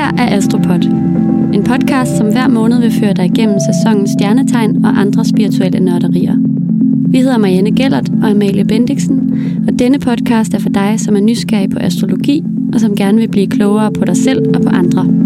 Her er Astropod. En podcast, som hver måned vil føre dig igennem sæsonens stjernetegn og andre spirituelle nørderier. Vi hedder Marianne Gellert og Amalie Bendiksen, og denne podcast er for dig, som er nysgerrig på astrologi og som gerne vil blive klogere på dig selv og på andre.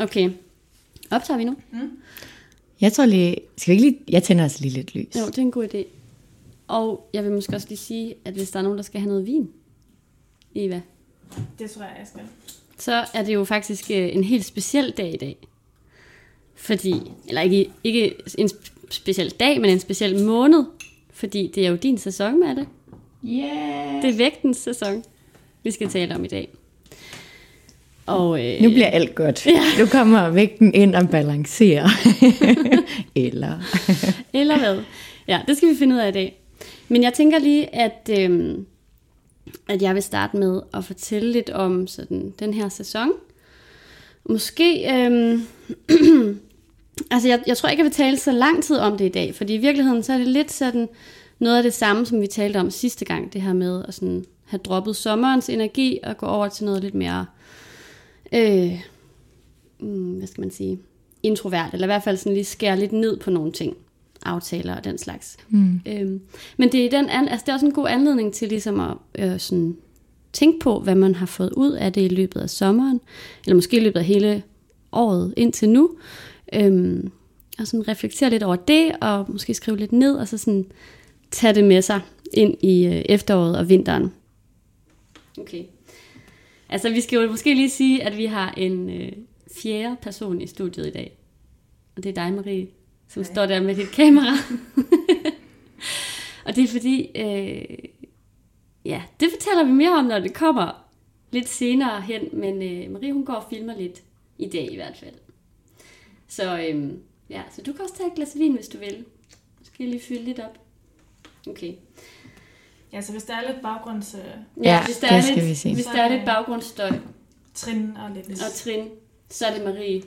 Okay. Optager vi nu? Jeg tror lige, skal vi ikke lige, jeg tænder altså lige lidt lys. Jo, det er en god idé. Og jeg vil måske også lige sige, at hvis der er nogen, der skal have noget vin, Eva, Det tror jeg, jeg skal. så er det jo faktisk øh, en helt speciel dag i dag. Fordi, eller ikke, ikke en sp- speciel dag, men en speciel måned. Fordi det er jo din sæson med det. Yeah. Det er vægtens sæson, vi skal tale om i dag. Og øh, Nu bliver alt godt. Ja. Nu kommer vægten ind og balancerer. Eller... Eller hvad? Ja, det skal vi finde ud af i dag. Men jeg tænker lige, at, øhm, at jeg vil starte med at fortælle lidt om sådan, den her sæson. Måske... Øhm, altså, jeg, jeg tror ikke, jeg vil tale så lang tid om det i dag, fordi i virkeligheden så er det lidt sådan noget af det samme, som vi talte om sidste gang. Det her med at sådan have droppet sommerens energi og gå over til noget lidt mere... Øh, mm, hvad skal man sige? introvert, eller i hvert fald sådan lige skære lidt ned på nogle ting, aftaler og den slags. Mm. Øhm, men det er, den an, altså det er også en god anledning til ligesom at øh, sådan tænke på, hvad man har fået ud af det i løbet af sommeren, eller måske i løbet af hele året indtil nu, øhm, og sådan reflektere lidt over det, og måske skrive lidt ned, og så sådan tage det med sig ind i øh, efteråret og vinteren. Okay. Altså, vi skal jo måske lige sige, at vi har en øh, fjerde person i studiet i dag. Og det er dig, Marie, som står der med dit kamera. og det er fordi, øh, ja, det fortæller vi mere om, når det kommer lidt senere hen. Men øh, Marie, hun går og filmer lidt i dag i hvert fald. Så, øh, ja, så du kan også tage et glas vin, hvis du vil. Skal jeg lige fylde lidt op? Okay. Ja, så hvis der er lidt baggrunds... Øh, Ja, hvis der det er skal lidt, vi se. Hvis der er lidt baggrundsstøj trin og lidt... og trin, så er det Marie,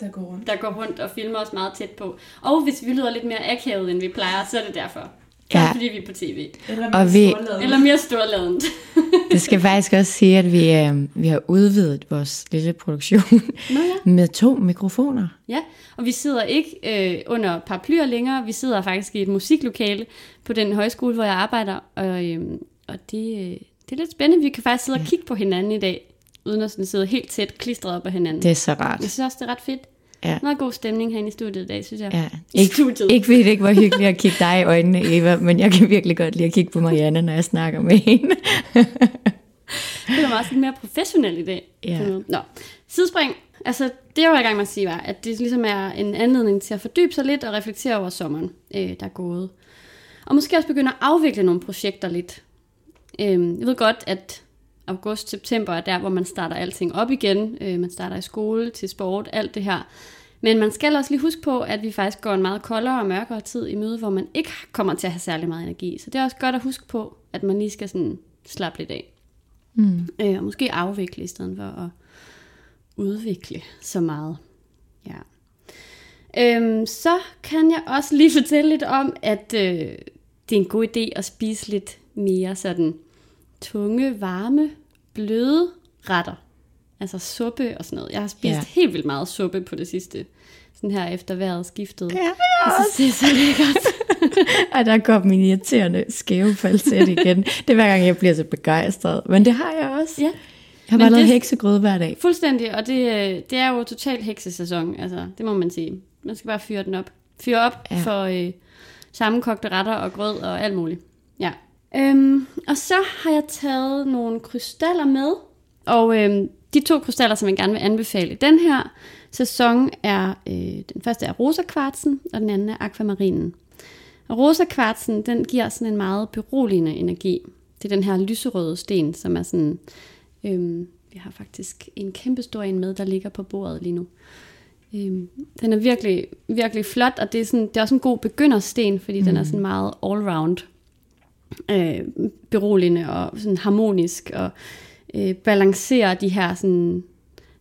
der går rundt. der går rundt og filmer os meget tæt på. Og hvis vi lyder lidt mere akavet, end vi plejer, så er det derfor. Ja. Ja. Fordi vi er på tv. Eller Og med vi- storladen. Eller mere storladent. Det skal faktisk også sige, at vi, øh, vi har udvidet vores lille produktion Nå ja. med to mikrofoner. Ja, og vi sidder ikke øh, under paraplyer længere. Vi sidder faktisk i et musiklokale på den højskole, hvor jeg arbejder. Og, øh, og det, øh, det er lidt spændende. Vi kan faktisk sidde og kigge på hinanden i dag, uden at sådan sidde helt tæt klistret op af hinanden. Det er så rart. Jeg synes også, det er ret fedt. Ja. Meget god stemning herinde i studiet i dag, synes jeg. Ja. I Ikke, studiet. ikke det ikke var hyggeligt at kigge dig i øjnene, Eva, men jeg kan virkelig godt lide at kigge på Marianne, når jeg snakker med hende. Det er meget sådan mere professionelt i dag. Ja. Nå, sidespring. Altså, det jeg var i gang med at sige var, at det ligesom er en anledning til at fordybe sig lidt og reflektere over sommeren, øh, der er gået. Og måske også begynde at afvikle nogle projekter lidt. Øh, jeg ved godt, at august-september er der, hvor man starter alting op igen. Øh, man starter i skole, til sport, alt det her. Men man skal også lige huske på, at vi faktisk går en meget koldere og mørkere tid i møde, hvor man ikke kommer til at have særlig meget energi. Så det er også godt at huske på, at man lige skal sådan slappe lidt af. Mm. Øh, og måske afvikle i stedet for at udvikle så meget. Ja. Øhm, så kan jeg også lige fortælle lidt om, at øh, det er en god idé at spise lidt mere sådan tunge, varme, bløde retter. Altså suppe og sådan noget. Jeg har spist Ja. helt vildt meget suppe på det sidste. Sådan her efter vejret skiftede. Ja, Jeg synes, det er så lækkert. Og der kom min irriterende skæve falset igen. Det er hver gang, jeg bliver så begejstret. Men det har jeg også. Ja. Jeg har bare lavet heksegrød hver dag. Fuldstændig, og det, øh, det er jo totalt heksesæson, altså det må man sige. Man skal bare fyre den op. Fyre op. Ja. for øh, sammenkogte retter og grød og alt muligt. Ja. Øhm, og så har jeg taget nogle krystaller med, og øhm, de to krystaller, som jeg gerne vil anbefale i den her sæson, er øh, den første er rosa kvartsen, og den anden er akvamarinen. Og rosa kvartsen, den giver sådan en meget beroligende energi. Det er den her lyserøde sten, som er sådan Øhm, vi har faktisk en kæmpe stor en med, der ligger på bordet lige nu. Øhm, den er virkelig, virkelig flot, og det er, sådan, det er også en god begyndersten, fordi mm. den er sådan meget all-round øh, beroligende og sådan harmonisk, og øh, balancerer de her sådan,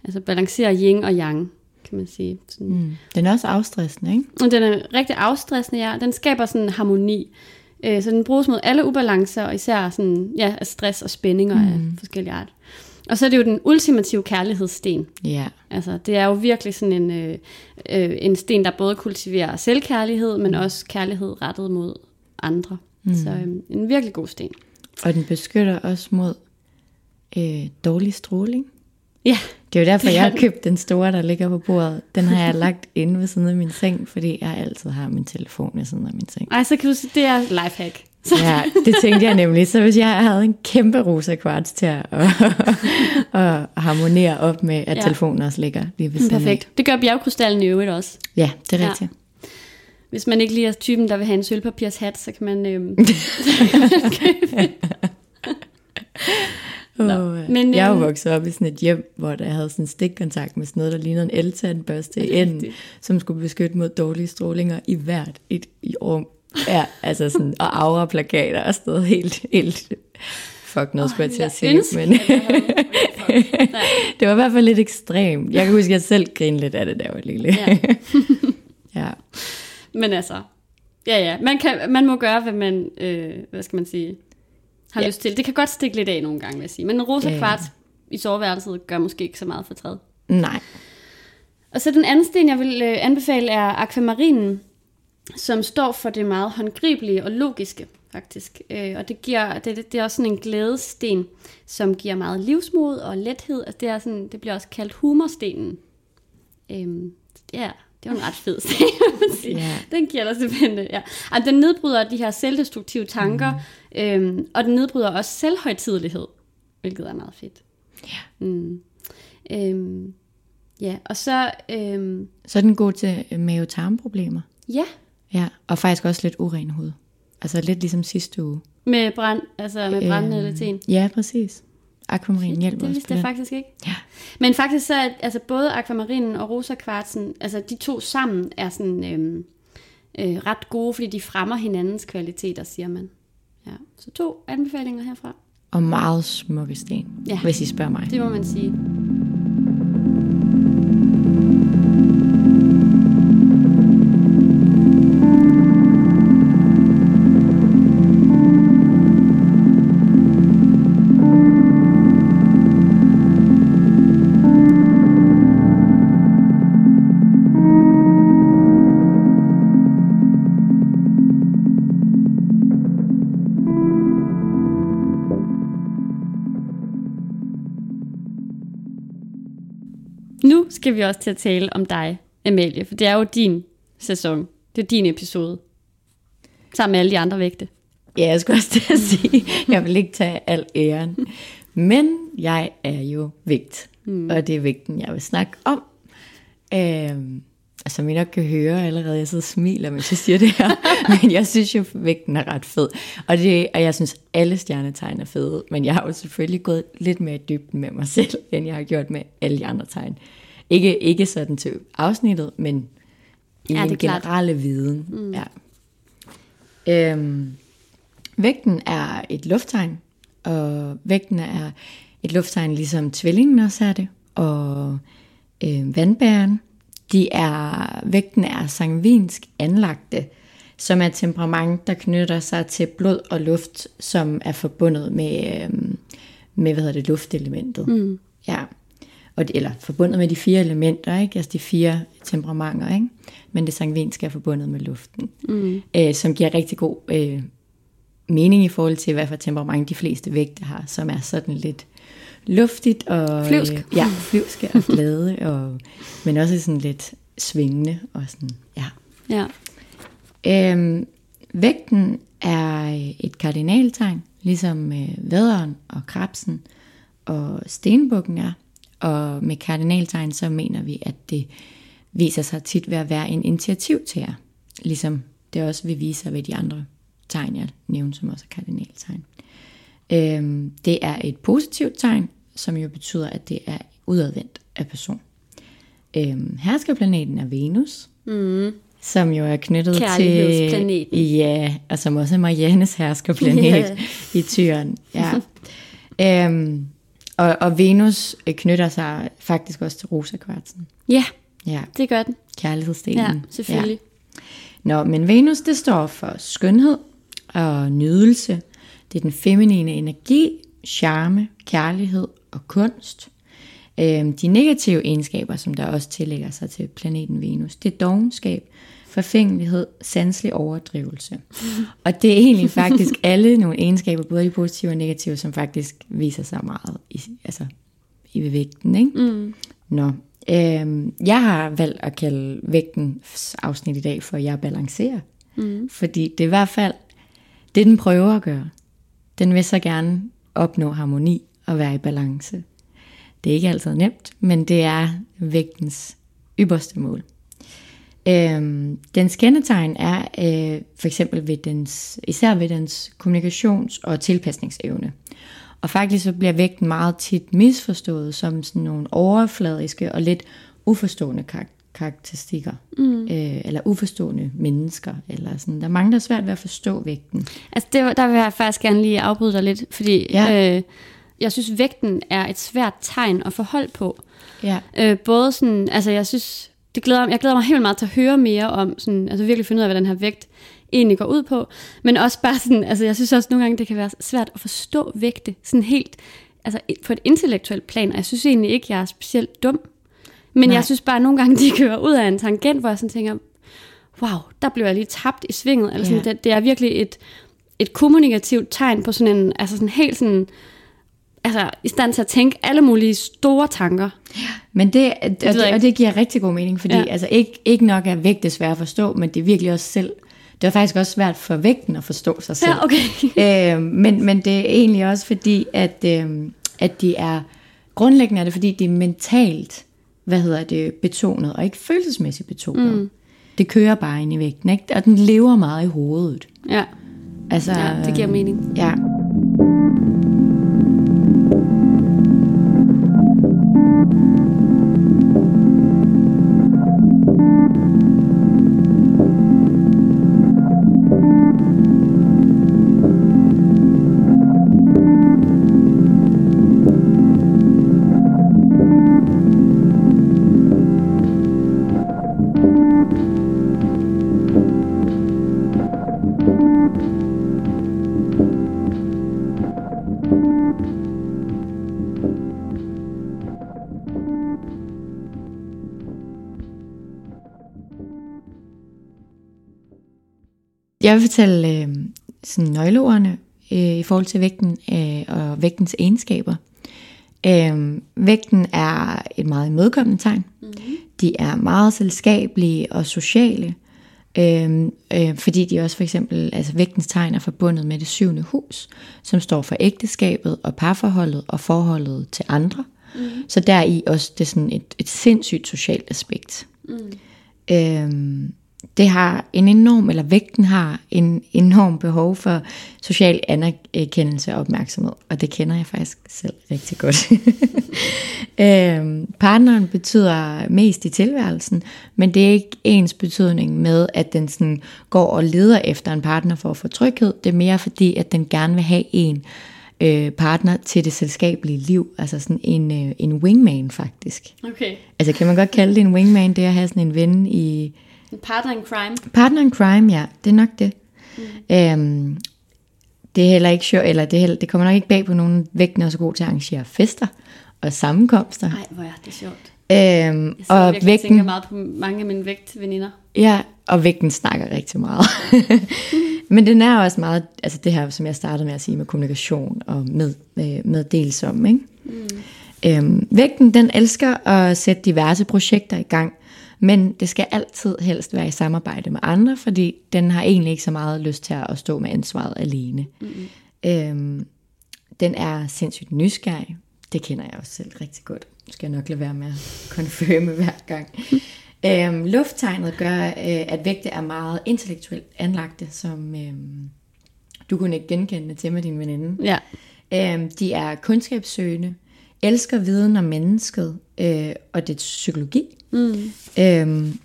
altså balancerer yin og yang, kan man sige. Sådan. Mm. Den er også afstressende, ikke? Og den er rigtig afstressende, ja. Den skaber sådan harmoni. Øh, så den bruges mod alle ubalancer, og især sådan, ja, af stress og spændinger mm. af forskellige art. Og så er det jo den ultimative kærlighedssten. Ja. Altså, det er jo virkelig sådan en, øh, øh, en sten, der både kultiverer selvkærlighed, men også kærlighed rettet mod andre. Mm. Så øh, en virkelig god sten. Og den beskytter også mod øh, dårlig stråling. Ja, Det er jo derfor, jeg har købt den store, der ligger på bordet. Den har jeg lagt inde ved siden af min seng, fordi jeg altid har min telefon ved siden af min seng. ej, så kan du sige, det er lifehack. Så, Ja, det tænkte jeg nemlig. Så hvis jeg havde en kæmpe rosa kvarts til at, at, at harmonere op med, at Ja. telefonen også ligger lige ved siden af. perfekt. Det gør bjergkrystallen i øvrigt også. Ja, det er Ja. Hvis man ikke lige er typen, der vil have en sølvpapirs hat, så kan man... Øh, Nå, men, men, jeg er jo øhm, vokset op i sådan et hjem, hvor der havde sådan en stikkontakt med sådan noget, der lignede en eltandbørste i enden, som skulle beskytte mod dårlige strålinger i hvert et i rum. Ja, altså sådan, og aura-plakater og sådan noget helt, helt fuck noget, skulle jeg til at sige. ønske, Men det var i hvert fald lidt ekstremt. Jeg kan huske, at jeg selv grinede lidt af det, jeg var lille. Ja. ja. Men altså, ja ja, man, kan, man må gøre, hvad man, øh, hvad skal man sige, har Ja. lyst til. Det kan godt stikke lidt af nogle gange, vil jeg sige. Men en rosa ja. kvart i soveværelset gør måske ikke så meget for træet. Nej. Og så den anden sten, jeg vil øh, anbefale, er akvamarinen, som står for det meget håndgribelige og logiske, faktisk. Øh, og det, giver, det, det er også sådan en glædesten, som giver meget livsmod og lethed. Altså, det, er sådan, det bliver også kaldt humorstenen. Øhm, ja, det er jo en ret fed sige. Ja. Den giver dig simpelthen, ja. Og den nedbryder de her selvdestruktive tanker, mm. øhm, og den nedbryder også selvhøjtidelighed, hvilket er meget fedt. Ja. Mm. Øhm, ja, og så, øhm, Så er den god til øh, mave-tarmproblemer. ja, Ja, og faktisk også lidt uren hud. Altså lidt ligesom sidste uge. med brand, altså med brændende øhm, laten. Ja, præcis. Akvamarin hjælper Det også vidste jeg faktisk ikke. Ja. Men faktisk så er altså både akvamarinen og rosa kvartsen, altså de to sammen er sådan øhm, øh, ret gode, fordi de fremmer hinandens kvaliteter, siger man. Ja, så to anbefalinger herfra. Og meget smukke sten, ja. hvis I spørger mig. Det må man sige. Skal vi også til at tale om dig, Amalie, for det er jo din sæson. Det er din episode. Sammen med alle de andre vægte. Ja, jeg skulle også til at sige, jeg vil ikke tage al æren. Men jeg er jo vægt, mm. og det er vægten, jeg vil snakke om. Øhm, som I nok kan høre allerede, jeg sidder og smiler, mens jeg siger det her. men jeg synes jo, vægten er ret fed. Og, det, og jeg synes, alle stjernetegn er fede. Men jeg har jo selvfølgelig gået lidt mere i dybden med mig selv, end jeg har gjort med alle de andre tegn. Ikke, ikke sådan til afsnittet, men i Ja, den klart. generelle viden. Mm. Ja. Øhm, vægten er et lufttegn, og vægten er et lufttegn, ligesom tvillingen også er det, og øh, vandbæren. De er, vægten er sangvinsk anlagte, som er temperament, der knytter sig til blod og luft, som er forbundet med, øh, med hvad hedder det, luftelementet. Mm. Ja. Og det, eller forbundet med de fire elementer, ikke? altså de fire temperamenter, ikke? men det sangvinske er forbundet med luften, mm. øh, som giver rigtig god øh, mening i forhold til, hvad for temperament de fleste vægte har, som er sådan lidt luftigt og Flyvsk. Øh, ja, flyvske og glade, og, men også sådan lidt svingende og sådan, ja. Ja. Øhm, vægten er et kardinaltegn, ligesom øh, vædderen og krabsen og stenbukken er. Og med kardinaltegn, så mener vi, at det viser sig tit ved at være en initiativtager, ligesom det også vil vise sig ved de andre tegn, jeg nævnte, som også er kardinaltegn. Øhm, det er et positivt tegn, som jo betyder, at det er udadvendt af person. Øhm, herskerplaneten er Venus, Mm. som jo er knyttet til... Ja, og som også er Mariannes herskerplanet yeah. i tyren. Ja. øhm, og, og Venus øh, knytter sig faktisk også til rosa kvartsen. Ja, Ja, det gør den. kærlighedsdelen. Ja, selvfølgelig. Nå, men Venus, det står for skønhed og nydelse. Det er den feminine energi, charme, kærlighed og kunst. Øhm, de negative egenskaber, som der også tillægger sig til planeten Venus, det er dogenskab, forfængelighed, sanselig overdrivelse. Og det er egentlig faktisk alle nogle egenskaber, både de positive og negative, som faktisk viser sig meget i, altså, i vægten. Ikke? Mm. Nå, øhm, jeg har valgt at kalde vægtens afsnit i dag for Jeg balancerer. Mm. Fordi det er i hvert fald det, den prøver at gøre. Den vil så gerne opnå harmoni og være i balance. Det er ikke altid nemt, men det er vægtens ypperste mål. Øhm, dens kendetegn er øh, for eksempel ved dens, især ved dens kommunikations- og tilpasningsevne. Og faktisk så bliver vægten meget tit misforstået som sådan nogle overfladiske og lidt uforstående kar- karakteristikker. Mm. Øh, eller uforstående mennesker. Eller sådan. Der er mange, der er svært ved at forstå vægten. Altså, det, der vil jeg faktisk gerne lige afbryde dig lidt, fordi ja. øh, jeg synes, vægten er et svært tegn at forholde på. Ja. Øh, både sådan, altså jeg synes, det glæder, jeg glæder mig helt meget til at høre mere om, sådan, altså virkelig finde ud af, hvad den her vægt egentlig går ud på. Men også bare sådan, altså jeg synes også nogle gange, det kan være svært at forstå vægte, sådan helt, altså på et intellektuelt plan, og jeg synes egentlig ikke, jeg er specielt dum. Men Nej. Nej. jeg synes bare, at nogle gange, de kører ud af en tangent, hvor jeg sådan tænker, wow, der blev jeg lige tabt i svinget. Eller sådan, Ja. det, det er virkelig et, et kommunikativt tegn på sådan en, altså sådan helt sådan, altså i stand til at tænke alle mulige store tanker. Men det, og, ved det, jeg og det giver rigtig god mening, fordi ja. Altså ikke, ikke nok er vægt det svært at forstå, men det er virkelig også selv, det er faktisk også svært for vægten at forstå sig selv. Ja, okay. øh, men, men det er egentlig også fordi, at, øh, at de er, grundlæggende er det fordi, de er mentalt, hvad hedder det, betonet, og ikke følelsesmæssigt betonet. Mm. Det kører bare ind i vægten, ikke? og den lever meget i hovedet. Ja, Altså, ja det giver mening. Ja. Fortælle øh, sådan nøgleordene øh, i forhold til vægten øh, og vægtens egenskaber. Øh, vægten er et meget imødekommende tegn. Mm-hmm. De er meget selskabelige og sociale, øh, øh, fordi de også for eksempel, altså vægtens tegn er forbundet med det syvende hus, som står for ægteskabet og parforholdet og forholdet til andre. Mm-hmm. Så der i også det er sådan et, et sindssygt socialt aspekt. Mm. Øhm, det har en enorm, eller vægten har en enorm behov for social anerkendelse og opmærksomhed, og det kender jeg faktisk selv rigtig godt. øhm, partneren betyder mest i tilværelsen, men det er ikke ens betydning med, at den sådan går og leder efter en partner for at få tryghed. Det er mere fordi, at den gerne vil have en øh, partner til det selskabelige liv, altså sådan en, øh, en wingman faktisk. Okay. Altså kan man godt kalde det en wingman, det at have sådan en ven i En partner in crime. partner in crime, ja, det er nok det. Mm. Øhm, det er heller ikke sjovt, eller det, er heller, det kommer nok ikke bag på nogen vægten er så god til at arrangere fester og sammenkomster. Nej, hvor er det sjovt. Øhm, Jeg og virkelig vægten, tænker meget på mange af mine vægtveninder. ja, og vægten snakker rigtig meget. Men den er også meget, altså det her, som jeg startede med at sige, med kommunikation og med, med, med delsom, ikke? Mm. Øhm, vægten, den elsker at sætte diverse projekter i gang, men det skal altid helst være i samarbejde med andre, fordi den har egentlig ikke så meget lyst til at stå med ansvaret alene. Mm. Øhm, den er sindssygt nysgerrig. Det kender jeg også selv rigtig godt. Nu skal jeg nok lade være med at confirme hver gang. øhm, lufttegnet gør, øh, at vægte er meget intellektuelt anlagte, som øhm, du kunne ikke genkende til med din veninde. Ja. Øhm, de er kundskabssøgende, elsker viden om mennesket øh, og dets psykologi. Mm. Øhm,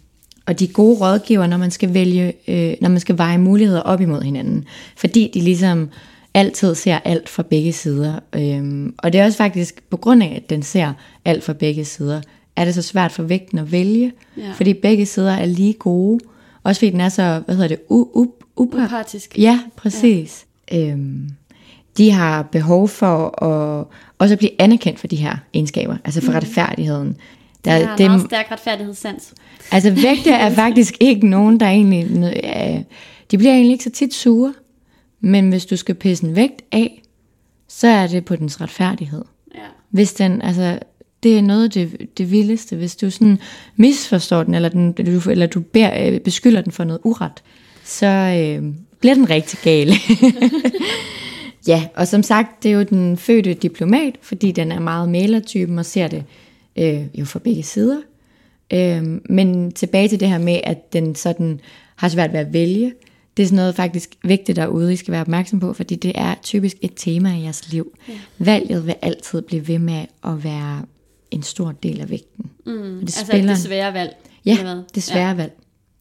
og de gode rådgiver, når man skal vælge, øh, når man skal veje muligheder op imod hinanden. Fordi de ligesom altid ser alt fra begge sider. Øhm, og det er også faktisk på grund af, at den ser alt fra begge sider, er det så svært for vægten at vælge, Ja. fordi begge sider er lige gode. Også fordi den er så, hvad hedder det, u, u, upar- Upartisk. Ja, præcis. Ja. Øhm, de har behov for at også at blive anerkendt for de her egenskaber, altså for mm. retfærdigheden. Der, Jeg har en meget stærk retfærdighedssans. Altså vægte er faktisk ikke nogen, der egentlig... Øh, de bliver egentlig ikke så tit sure. Men hvis du skal pisse en vægt af, så er det på dens retfærdighed. Ja. Hvis den, altså, det er noget af det, det vildeste. Hvis du sådan misforstår den, eller, den, du, eller du beder, øh, beskylder den for noget uret, så øh, bliver den rigtig gal. ja, og som sagt, det er jo den fødte diplomat, fordi den er meget mailertypen og ser det øh, jo fra begge sider. Øh, men tilbage til det her med, at den sådan har svært ved at vælge. Det er sådan noget faktisk vigtigt derude, I skal være opmærksom på, fordi det er typisk et tema i jeres liv. Ja. Valget vil altid blive ved med at være en stor del af vægten. Mm, det Altså spiller det svære valg. eller Ja, hvad? det svære ja. valg.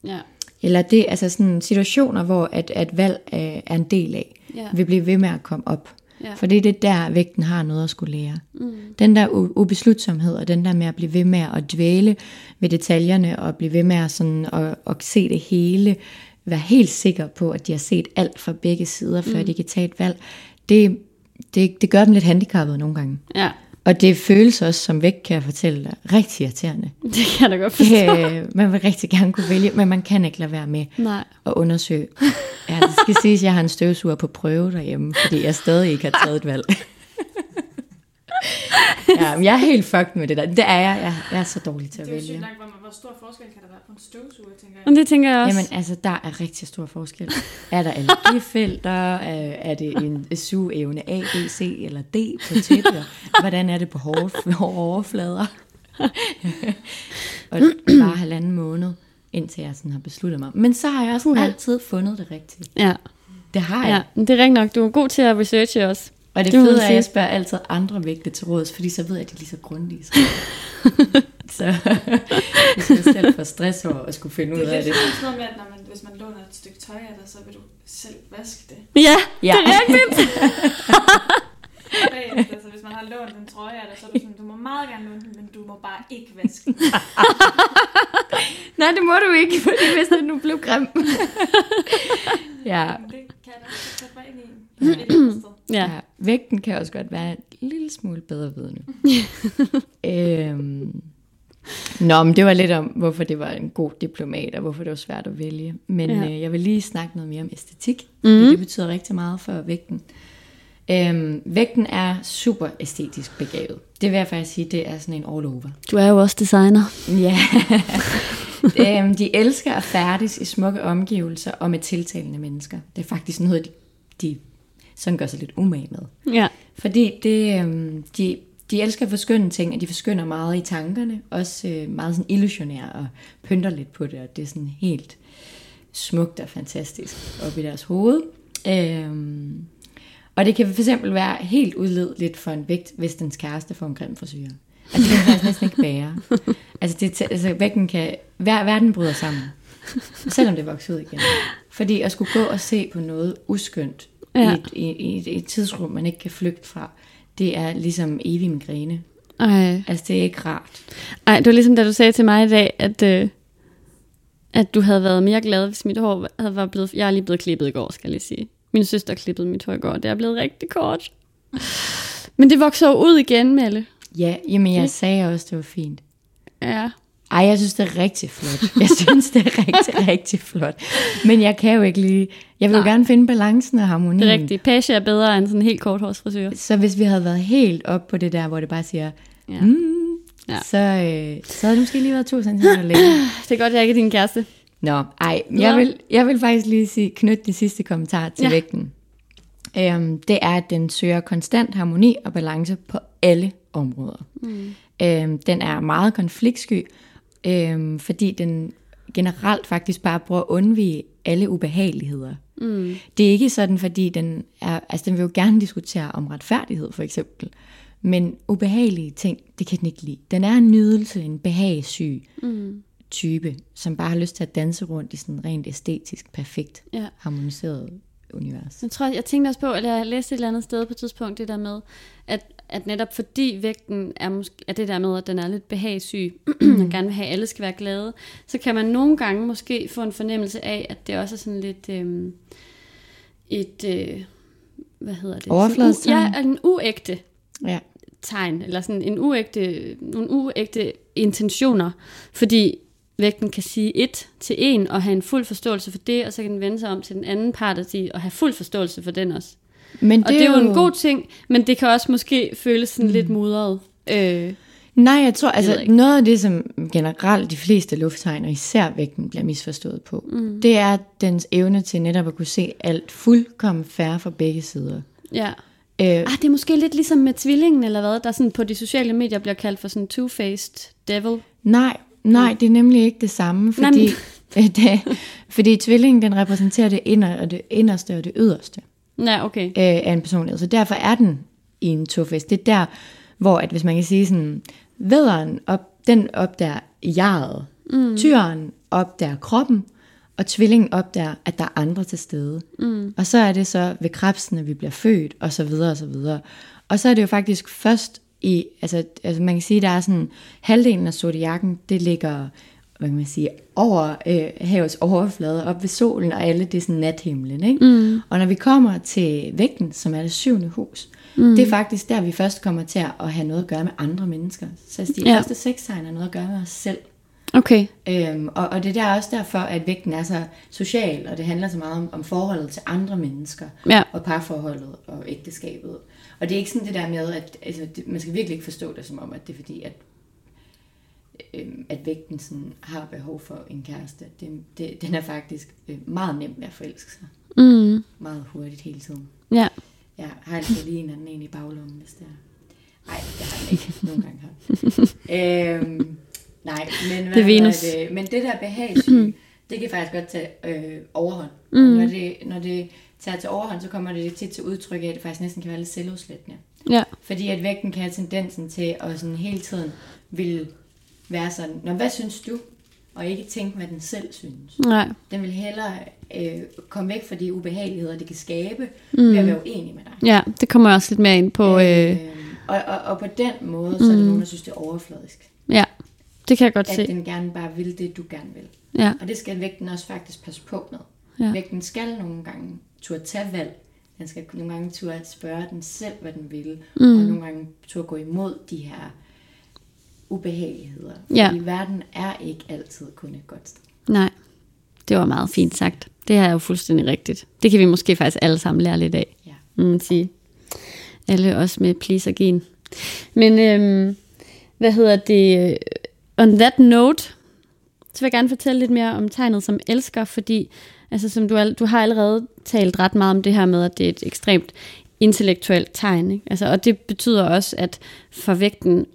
Ja. Eller det altså sådan situationer, hvor at, at valg øh, er en del af, Ja. vil blive ved med at komme op. Ja. For det er det der, vægten har noget at skulle lære. Mm. Den der ubeslutsomhed, og den der med at blive ved med at dvæle ved detaljerne, og blive ved med at, sådan, at, at se det hele, være helt sikker på, at de har set alt fra begge sider, før mm. de kan tage et valg, det, det, det gør dem lidt handicappede nogle gange. ja, Og det føles også, som vægt kan jeg fortælle dig, rigtig irriterende. det kan jeg da godt forstå. Øh, man vil rigtig gerne kunne vælge, men man kan ikke lade være med Nej. at undersøge. Ja, det skal siges, at jeg har en støvsuger på prøve derhjemme, fordi jeg stadig ikke har taget et valg. ja, men jeg er helt fucked med det der. Det er jeg. Jeg, jeg er så dårlig til at Det er jo sygt vælge. nok, hvor, hvor stor forskel kan der være på en støvsuger, tænker jeg. Men det tænker jeg også. Jamen altså, der er rigtig stor forskel. Er der allergifelter? Er, er det en sugeevne A, B, C eller D på tæppet? Hvordan er det på hårde, hårde overflader? og bare halvanden måned, indtil jeg sådan har besluttet mig. Men så har jeg også Puha. altid fundet det rigtige. ja. Det har jeg. ja, det er rigtigt nok. Du er god til at researche også. Og det, Det fede er, at jeg spørger altid andre vægte til råds, fordi så ved jeg, at de er lige så grundige. Så, så hvis jeg selv får stress over at skulle finde ud Det er af lidt det. sådan noget med, at når man, hvis man låner et stykke tøj af dig, så vil du selv vaske det. Ja, Ja. det er rigtigt. Bagefter, så hvis man har lånt en trøje af dig, så er du sådan, du må meget gerne låne den, men du må bare ikke vaske den. Nej, det må du ikke, fordi hvis det nu blev grim. ja. Det kan jeg da også sætte mig ind i. Ja. ja. Vægten kan også godt være en lille smule bedre vidne. øhm. Nå, men det var lidt om, hvorfor det var en god diplomat, og hvorfor det var svært at vælge. Men ja. øh, jeg vil lige snakke noget mere om æstetik, mm. det betyder rigtig meget for vægten. Øhm, vægten er super æstetisk begavet. Det vil jeg faktisk sige, det er sådan en all over. Du er jo også designer. Ja. øhm, de elsker at færdes i smukke omgivelser og med tiltalende mennesker. Det er faktisk noget, de, de sådan gør sig lidt umage med. Ja. Fordi det, øhm, de, de elsker at forskynde ting, og de forskynder meget i tankerne. Også øh, meget sådan illusionære og pynter lidt på det, og det er sådan helt smukt og fantastisk op i deres hoved. Øhm, og det kan for eksempel være helt udledeligt for en vægt, hvis dens kæreste får en grim frisyr. Altså, det kan faktisk næsten ikke bære. Altså, det, altså vægten kan... Hver, verden bryder sammen. Selvom det vokser ud igen. Fordi at skulle gå og se på noget uskyndt ja. I, et, i, i, et, et tidsrum, man ikke kan flygte fra, det er ligesom evig migræne. Ej. Altså, det er ikke rart. Ej, det var ligesom da du sagde til mig i dag, at, øh, at du havde været mere glad, hvis mit hår havde været blevet... Jeg er lige blevet klippet i går, skal jeg lige sige. Min søster klippede mit hår i går, det er blevet rigtig kort. Men det vokser jo ud igen, Melle. Ja, jamen jeg sagde også, det var fint. Ja. Ej, jeg synes, det er rigtig flot. Jeg synes, det er rigtig, rigtig flot. Men jeg kan jo ikke lige... Jeg vil jo Nej. gerne finde balancen og harmonien. Det er rigtigt. Page er bedre end sådan en helt kort hårsfrisyr. Så hvis vi havde været helt op på det der, hvor det bare siger, Ja. mm, Ja. så, øh, så havde det måske lige været to centimeter længere. Det er godt, jeg ikke er din kæreste. Nå, ej, jeg vil, jeg vil faktisk lige sige, knytte det sidste kommentar til ja. vægten. Øhm, det er, at den søger konstant harmoni og balance på alle områder. Mm. Øhm, den er meget konfliktsky, øhm, fordi den generelt faktisk bare prøver at undvige alle ubehageligheder. Mm. Det er ikke sådan, fordi den er, altså den vil jo gerne diskutere om retfærdighed for eksempel, men ubehagelige ting, det kan den ikke lide. Den er en nydelse, en behagssyg mm. type, som bare har lyst til at danse rundt i sådan rent æstetisk, perfekt, Ja. harmoniseret univers. Jeg tror, jeg tænkte også på, eller jeg læste et eller andet sted på et tidspunkt, det der med, at, at netop fordi vægten er, måske, er det der med, at den er lidt behagsyg, og gerne vil have, at alle skal være glade, så kan man nogle gange måske få en fornemmelse af, at det også er sådan lidt øhm, et, øh, hvad hedder det? U- Ja, en uægte Ja. tegn, eller sådan en uægte, nogle uægte intentioner, fordi vægten kan sige et til en, og have en fuld forståelse for det, og så kan den vende sig om til den anden part og, sige, og have fuld forståelse for den også. Men Og det er jo en god ting, men det kan også måske føles sådan mm. lidt mudret. Øh, Nej, jeg tror, altså ikke. noget af det, som generelt de fleste lufttegn, og især vægten, bliver misforstået på, mm. det er dens evne til netop at kunne se alt fuldkommen færre fra begge sider. ja. Øh, Ah, det er måske lidt ligesom med tvillingen, eller hvad, der sådan på de sociale medier bliver kaldt for sådan two-faced devil. nej, nej, det er nemlig ikke det samme, Nej, fordi, det, fordi tvillingen, den repræsenterer det, inder, og det inderste og det yderste Ja, okay. øh, af en personlighed. Så derfor er den i en tofest. Det er der, hvor at hvis man kan sige sådan, vederen, op, den opdager jaret, mm. tyren opdager kroppen, og tvillingen opdager, at der er andre til stede. Mm. Og så er det så ved krebsen, at vi bliver født, og så videre, og så videre. Og så er det jo faktisk først i, altså, altså man kan sige, der er sådan, halvdelen af zodiakken, det ligger, hvad kan man sige, over øh, havets overflade, op ved solen, og alle det er sådan nathimlen, ikke? Mm. Og når vi kommer til vægten, som er det syvende hus, mm. det er faktisk der, vi først kommer til at have noget at gøre med andre mennesker. Så de Ja. første seks tegn har noget at gøre med os selv. Okay. Øhm, og, og det er der også derfor, at vægten er så social, og det handler så meget om, om forholdet til andre mennesker, Ja. og parforholdet og ægteskabet. Og det er ikke sådan det der med, at altså, det, man skal virkelig ikke forstå det som om, at det er fordi, at, øhm, at vægten sådan har behov for en kæreste. Det, det, den er faktisk øh, meget nem med at forelske sig. Mm. Meget hurtigt hele tiden. Ja. Jeg har altid lige en anden en i baglommen, hvis det er. Nej, det har jeg ikke. Nogle gange har øhm, Nej, men, hvad Det Venus. Det, men det der behagssyge, det kan faktisk godt tage øh, overhånd. Mm. Og når det, når det tager til overhånd, så kommer det tit til udtryk af, at det faktisk næsten kan være lidt selvudslættende. Ja. Fordi at vægten kan have tendensen til at sådan hele tiden vil være sådan, Nå, hvad synes du? Og ikke tænke, hvad den selv synes. Nej. Den vil hellere øh, komme væk fra de ubehageligheder, det kan skabe, mm. ved at være uenig med dig. Ja, det kommer jeg også lidt mere ind på. Øh, Øh, og, og, og på den måde, så er det nogen, der synes, det er overfladisk. ja, det kan jeg godt At se. den gerne bare vil det, du gerne vil. Ja. Og det skal vægten også faktisk passe på med. Ja. Vægten skal nogle gange turde tage valg. Den skal nogle gange turde spørge den selv, hvad den vil. Mm. Og nogle gange turde gå imod de her ubehageligheder. Ja. Fordi verden er ikke altid kun et godt sted. Nej, det var meget fint sagt. Det er jo fuldstændig rigtigt. Det kan vi måske faktisk alle sammen lære lidt af. Ja. må man sige. Alle også med please og gen. Men øhm, hvad hedder det? On that note, så vil jeg gerne fortælle lidt mere om tegnet som elsker, fordi altså, som du, du har allerede talt ret meget om det her med, at det er et ekstremt intellektuelt tegn. Ikke? Altså, og det betyder også, at for vægten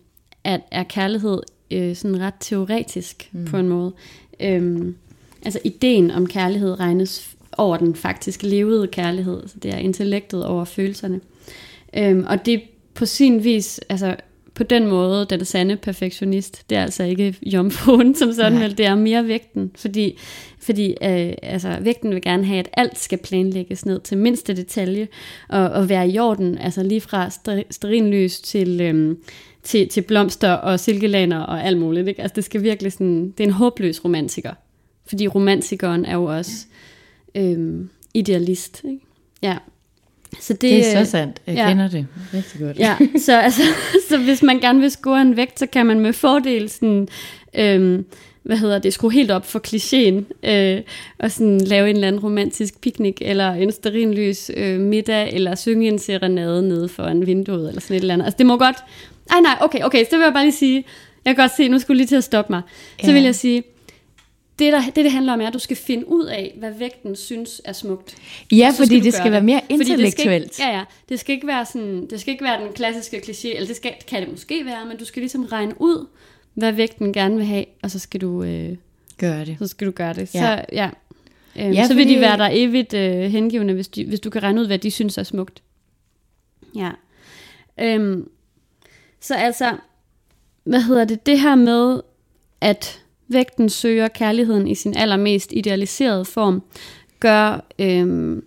at er kærlighed øh, sådan ret teoretisk mm. på en måde. Øhm, altså ideen om kærlighed regnes over den faktisk levede kærlighed. Så det er intellektet over følelserne. Øhm, og det på sin vis, altså på den måde, den sande perfektionist, det er altså ikke jomfruen som sådan, men det er mere vægten, fordi, fordi øh, altså, vægten vil gerne have, at alt skal planlægges ned til mindste detalje, og, og være i orden, altså lige fra ster- sterinlys til, øhm, til, til blomster og silkelaner og alt muligt. Ikke? Altså det skal virkelig sådan, det er en håbløs romantiker, fordi romantikeren er jo også øhm, idealist. Ikke? Ja. Så det, Det er så sandt. Jeg ja. kender det rigtig godt. Ja, så, altså, så hvis man gerne vil score en vægt, så kan man med fordel sådan, øhm, hvad hedder det, skrue helt op for klichéen, øh, og sådan lave en eller anden romantisk picnic, eller en sterinlys øh, middag, eller synge en serenade nede foran vinduet, eller sådan et eller andet. Altså det må godt, ej nej, okay, okay, så vil jeg bare lige sige, jeg kan godt se, nu skulle lige til at stoppe mig, så Ja. vil jeg sige, det, der, det, det handler om, er, at du skal finde ud af, hvad vægten synes er smukt. Ja, fordi du det gøre skal være mere Fordi det skal intellektuelt. Ikke, ja, ja. Det skal ikke være sådan, det skal ikke være den klassiske kliché, eller det skal, kan det måske være, men du skal ligesom regne ud, hvad vægten gerne vil have, og så skal du, øh, Gør det. så skal du gøre det. Ja. Så, ja. Øhm, Ja, så vil de fordi- være der evigt øh, hengivende, hvis, de, hvis du kan regne ud, hvad de synes er smukt. Ja. Øhm, så altså, hvad hedder det, det her med, at vægten søger kærligheden i sin allermest idealiserede form, gør øhm,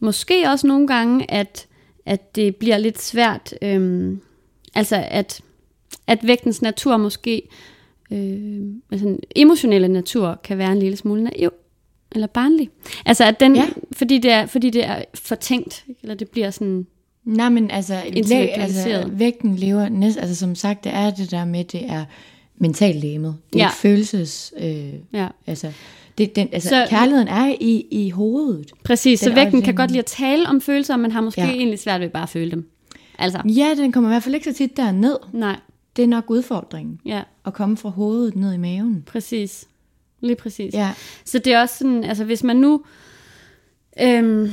måske også nogle gange, at, at det bliver lidt svært, øhm, altså at, at vægtens natur måske, øh, altså den emotionelle natur, kan være en lille smule naiv eller barnlig. Altså at den, Ja. fordi, det er, fordi det er fortænkt, eller det bliver sådan, Nej, men altså, læ- altså vægten lever næsten, altså som sagt, det er det der med, det er mentallæmet. Det er Ja. følelses, øh, ja. altså, det, den, altså Så- kærligheden er i, i hovedet. Præcis, så Den vægten også kan godt lide at tale om følelser, men har måske ja. egentlig svært ved bare at føle dem. Altså, Ja, den kommer i hvert fald ikke så tit derned. nej, Det er nok udfordringen. ja, At komme fra hovedet ned i maven. præcis. Lige præcis. Ja, Så det er også sådan, altså hvis man nu, øhm,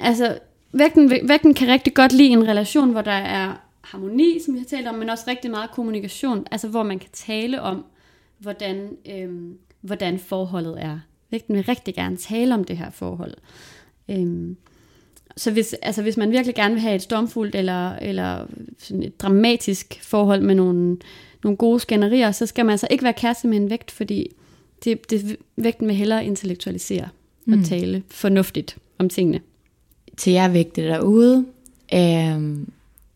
altså vægten, vægten kan rigtig godt lide en relation, hvor der er harmoni, som vi har talt om, men også rigtig meget kommunikation, altså hvor man kan tale om, hvordan, øhm, hvordan forholdet er. Vægten vil rigtig gerne tale om det her forhold. Øhm, så hvis, altså hvis man virkelig gerne vil have et stormfuldt eller, eller sådan et dramatisk forhold med nogle, nogle gode skænderier, så skal man altså ikke være kæreste med en vægt, fordi det, det, vægten vil hellere intellektualisere og tale fornuftigt om tingene. Til jer vægte derude, øh,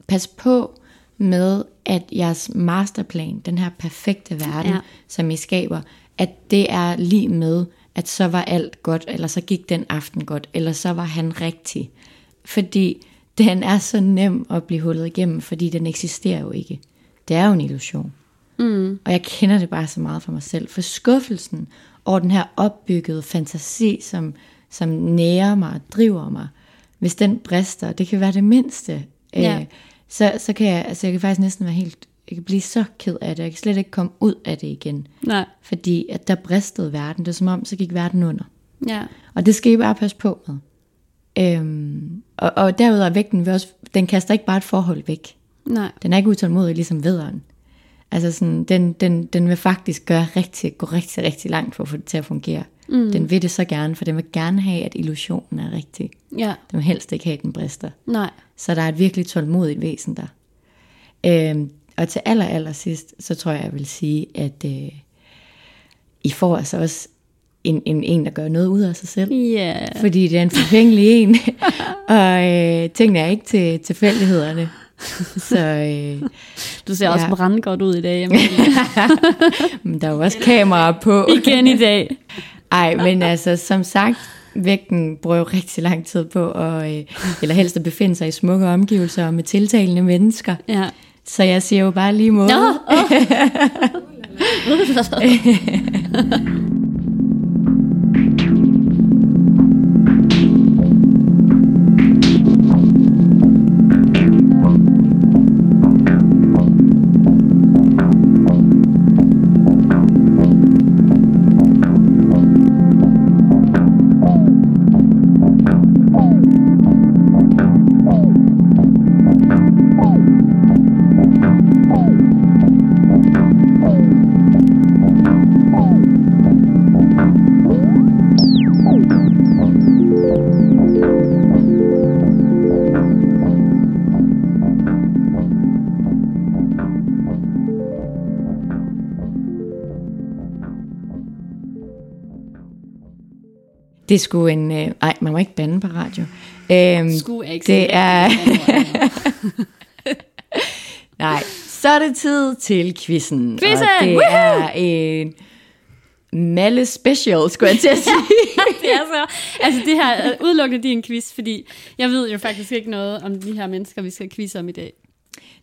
pas på med, at jeres masterplan, den her perfekte verden, ja. Som I skaber, at det er lige med, at så var alt godt, eller så gik den aften godt, eller så var han rigtig. Fordi den er så nem at blive hullet igennem, fordi den eksisterer jo ikke. Det er jo en illusion. Mm. Og jeg kender det bare så meget for mig selv. For skuffelsen over den her opbyggede fantasi, som, som nærer mig og driver mig, hvis den brister, det kan være det mindste, Ja. øh, så, så kan jeg, altså jeg kan faktisk næsten være helt, jeg kan blive så ked af det, jeg kan slet ikke komme ud af det igen. Nej. Fordi at der bristede verden, det er som om, så gik verden under. Ja. Og det skal I bare passe på med. Øhm, og, og derudover er vægten vil også, den kaster ikke bare et forhold væk. Nej. Den er ikke utålmodig ligesom vederen. Altså sådan, den, den, den vil faktisk gøre rigtig, gå rigtig, rigtig langt for at få det til at fungere. Mm. Den vil det så gerne, for den vil gerne have, at illusionen er rigtig. Ja. Den vil helst ikke have, at den brister. Nej. Så der er et virkelig tålmodigt væsen der. Øhm, og til aller, aller sidst, så tror jeg, jeg vil sige, at øh, I får altså også en, en, en, der gør noget ud af sig selv. Ja. Fordi det er en forfængelig en, og øh, tingene er ikke til tilfældighederne. Så øh, Du ser også Ja. brænde godt ud i dag. Jamen, men der er jo også kameraer på. igen i dag. Ej, men altså, som sagt, vægten bruger jo rigtig lang tid på, at, øh, eller helst at befinde sig i smukke omgivelser og med tiltalende mennesker. Ja. Så jeg siger jo bare lige måde. Nå, oh. Det sgu en... Øh, ej, man må ikke bande på radio. Øhm, Sku er ikke det er... Nej, så er det tid til quizzen. Quizzen! Og det er en Malle special, skulle jeg til at sige. det er så, altså det her er udelukkende din quiz, fordi jeg ved jo faktisk ikke noget om de her mennesker, vi skal quizze om i dag.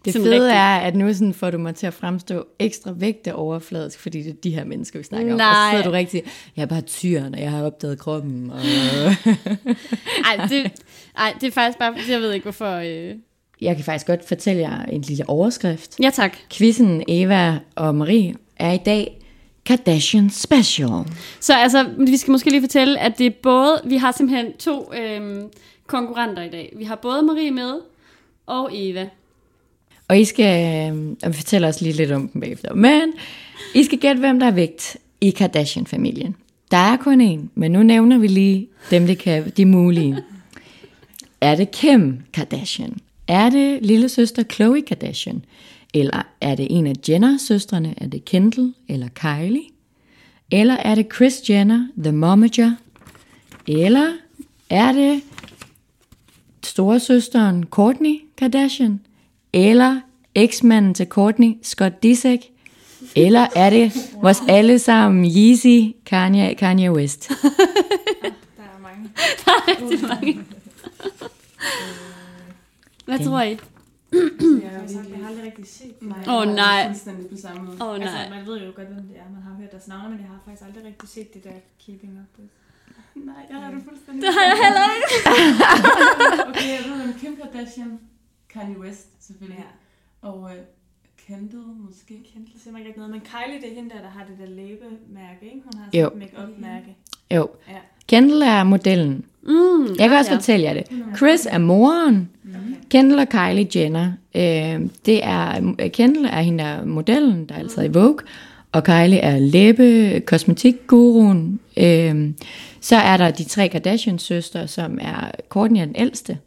Det Sådan fede rigtigt. er, at nu sådan får du mig til at fremstå ekstra vægte overfladisk, fordi det er de her mennesker, vi snakker om. Og Nej. så sidder du rigtig, jeg er bare tyren, og jeg har opdaget kroppen. Og... Ej, det, ej, det er faktisk bare, jeg ved ikke hvorfor. Øh... Jeg kan faktisk godt fortælle jer en lille overskrift. Ja tak. Quizzen Eva og Marie er i dag Kardashian Special. Så altså, vi skal måske lige fortælle, at det er både, vi har simpelthen to øhm, konkurrenter i dag. Vi har både Marie med og Eva. Og I skal, øh, og vi fortæller os lige lidt om dem bagefter, men I skal gætte, hvem der er vægt i Kardashian-familien. Der er kun en, men nu nævner vi lige dem, det kan, de mulige. Er det Kim Kardashian? Er det lille søster Khloe Kardashian? Eller er det en af Jenner-søstrene? Er det Kendall eller Kylie? Eller er det Kris Jenner, The Momager? Eller er det storesøsteren Kourtney Kardashian, eller eksmanden til Kourtney, Scott Disick, eller er det vores alle sammen Yeezy, Kanye, Kanye West? Der er mange. Rigtig mange. Hvad tror I? Jeg er Altså, jeg har aldrig rigtig set Åh, er nej. På samme måde. Oh, Altså, nej. man ved jo godt, hvem det er. Man har hørt deres navne, men jeg har faktisk aldrig rigtig set det der Keeping Up With. Nej, jeg har det fuldstændig. Det har jeg heller ikke. Okay, jeg ved om Kim Kardashian, Kanye West selvfølgelig, Ja. og uh, Kendall måske. Kendall siger mig ikke noget, men Kylie, det er hende der, der har det der læbemærke, ikke? Hun har Jo. sådan et make-up-mærke. Jo. Ja. Kendall er modellen. Mm, Jeg kan også ja. fortælle jer det. Chris er moren. Okay. Kendall og Kylie Jenner. Øh, det er, Kendall er hende der er modellen, der er altid i Vogue. Og Kylie er læbe, kosmetikguruen. Øh, så er der de tre Kardashian-søstre, som er Kourtney er den ældste.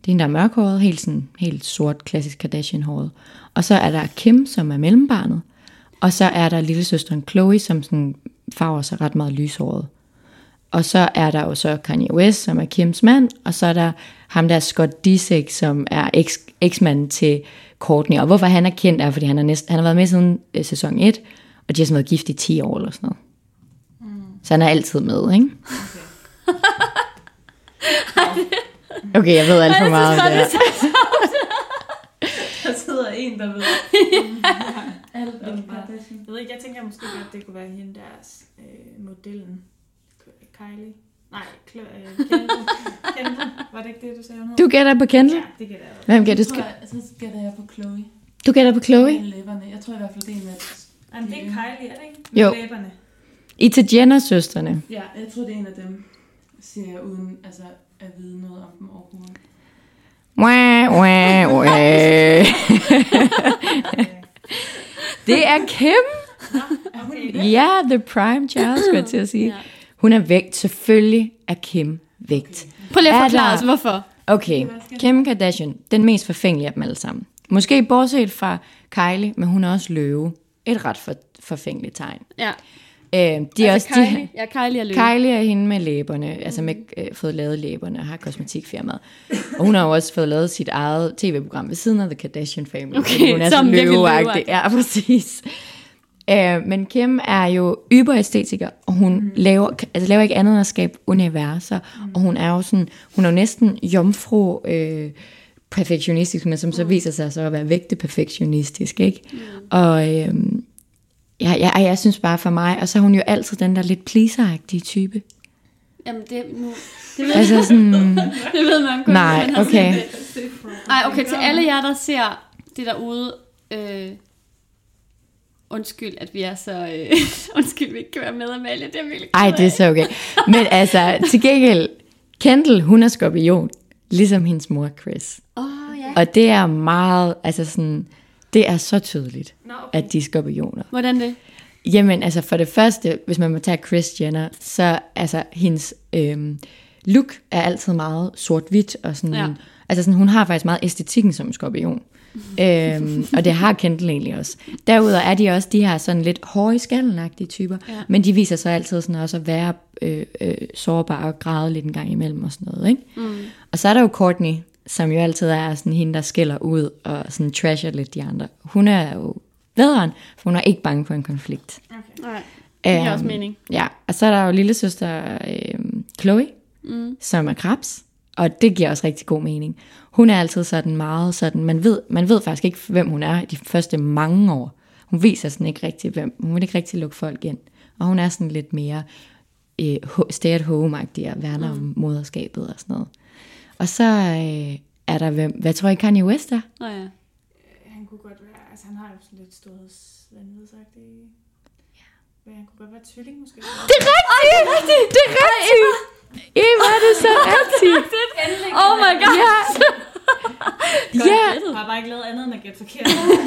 Det er hende, der er mørkhåret, helt, sådan, helt sort, klassisk Kardashian-håret. Og så er der Kim, som er mellembarnet. Og så er der lille søsteren Chloe, som sådan farver sig ret meget lyshåret. Og så er der jo så Kanye West, som er Kims mand, og så er der ham der Scott Disick, som er eks- eksmanden til Courtney. Og hvorfor han er kendt, er, fordi han, er næsten, han har været med siden øh, sæson 1, og de har sådan været gift i 10 år eller sådan noget. Mm. Så han er altid med, ikke? Okay, jeg ved alt for meget om det her. Der sidder en, der ved alt om Kardashian. Jeg ved ikke, jeg tænker måske godt, det kunne være hende deres øh, modellen. Kylie. Nej, øh, Kendall. Kendall. Var det ikke det, du sagde? Du gætter på Kendall? Ja, det gætter jeg. Hvem gætter du? Så, gætter jeg på Chloe. Du gætter på Chloe? Med læberne. Jeg tror i hvert fald, det er en af... Jamen, det er Kylie, er det ikke? Jo. Med læberne. I til Jenner-søstrene. Ja, jeg tror, det er en af dem, siger jeg, uden altså, at vide noget om dem overhovedet. Wah, wah, wah. det er Kim. Okay. Ja, the prime child, skulle jeg til at sige. Hun er vægt. Selvfølgelig er Kim vægt. Prøv lige at forklare os, hvorfor. Okay, Kim Kardashian, den mest forfængelige af dem alle sammen. Måske bortset fra Kylie, men hun er også løve. Et ret for, forfængeligt tegn. Ja. Øh, de er Altså, også, Kylie. de, Ja, Kylie er løbe. Kylie er hende med læberne, altså med øh, fået lavet læberne og har kosmetikfirmaet. Og hun har jo også fået lavet sit eget tv-program ved siden af The Kardashian Family. Okay, hun er som løveagtig. Ja, præcis. Øh, men Kim er jo yberæstetiker, og hun mm. laver, altså laver ikke andet end at skabe universer. Mm. Og hun er jo sådan, hun er jo næsten jomfru øh, perfektionistisk, men som så viser sig så at være vægte perfektionistisk, ikke? Mm. Og øh, ja, ja, jeg synes bare for mig, og så er hun jo altid den der lidt pleaser type. Jamen, det, nu, det, ved, Altså sådan, det ved man kun, nej, man okay. set det. Ej, okay, til alle jer, der ser det derude, øh, undskyld, at vi er så, øh, undskyld, vi ikke kan være med, Amalie, det er virkelig Ej, det er så okay. Men altså, til gengæld, Kendall, hun er skorpion, ligesom hendes mor Chris. Åh, oh, ja. Og det er meget, altså sådan, det er så tydeligt, Nå, okay. at de er skorpioner. Hvordan det? Jamen, altså for det første, hvis man må tage Chris Jenner, så altså hendes øhm, look er altid meget sort-hvidt, og sådan, Ja. altså sådan, hun har faktisk meget æstetikken som skorpion. øhm, og det har Kendall egentlig også. Derudover er de også de her sådan lidt hårde i skallen typer, ja. men de viser sig altid sådan også at være øh, øh, sårbare og græde lidt en gang imellem og sådan noget. Ikke? Mm. Og så er der jo Courtney, som jo altid er sådan hende, der skiller ud og sådan trasher lidt de andre. Hun er jo bedre, for hun er ikke bange for en konflikt. Okay. Nej, det giver Øhm, også mening. Ja, og så er der jo lille søster øh, Chloe, Mm. som er krebs, og det giver også rigtig god mening. Hun er altid sådan meget sådan, man ved, man ved faktisk ikke, hvem hun er de første mange år. Hun viser sådan ikke rigtig, hvem, hun vil ikke rigtig lukke folk ind. Og hun er sådan lidt mere øh, stay at home-agtig og værner mm. om moderskabet og sådan noget. Og så øh, er der, hvem, hvad tror I Kanye West er? Nå ja. Han kunne godt være, altså han har jo sådan lidt storhedsvanvidsagtigt. Ja. Men han kunne godt være tvilling måske. Det er rigtigt! Det er rigtigt! I var det så rigtigt! Oh my god! Ja! ja! Jeg har bare ikke lavet andet end at gætte forkert.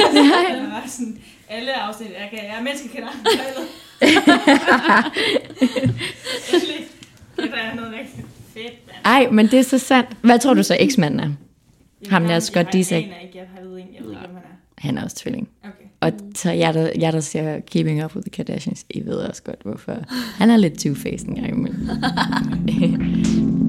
Det var sådan, alle afsnit, jeg, kan, jeg er menneskekender. Endelig. Det er noget rigtig fedt. Ej, men det er så sandt. Hvad tror du så eksmanden er? Ham der Scott Jeg Disick. aner ikke, jeg ved ikke, jeg ved ikke, hvem han er. Han er også tvilling. Okay. Og så jeg der, jeg der ser Keeping Up with the Kardashians, I ved også godt, hvorfor. Han er lidt two-faced en gang imellem.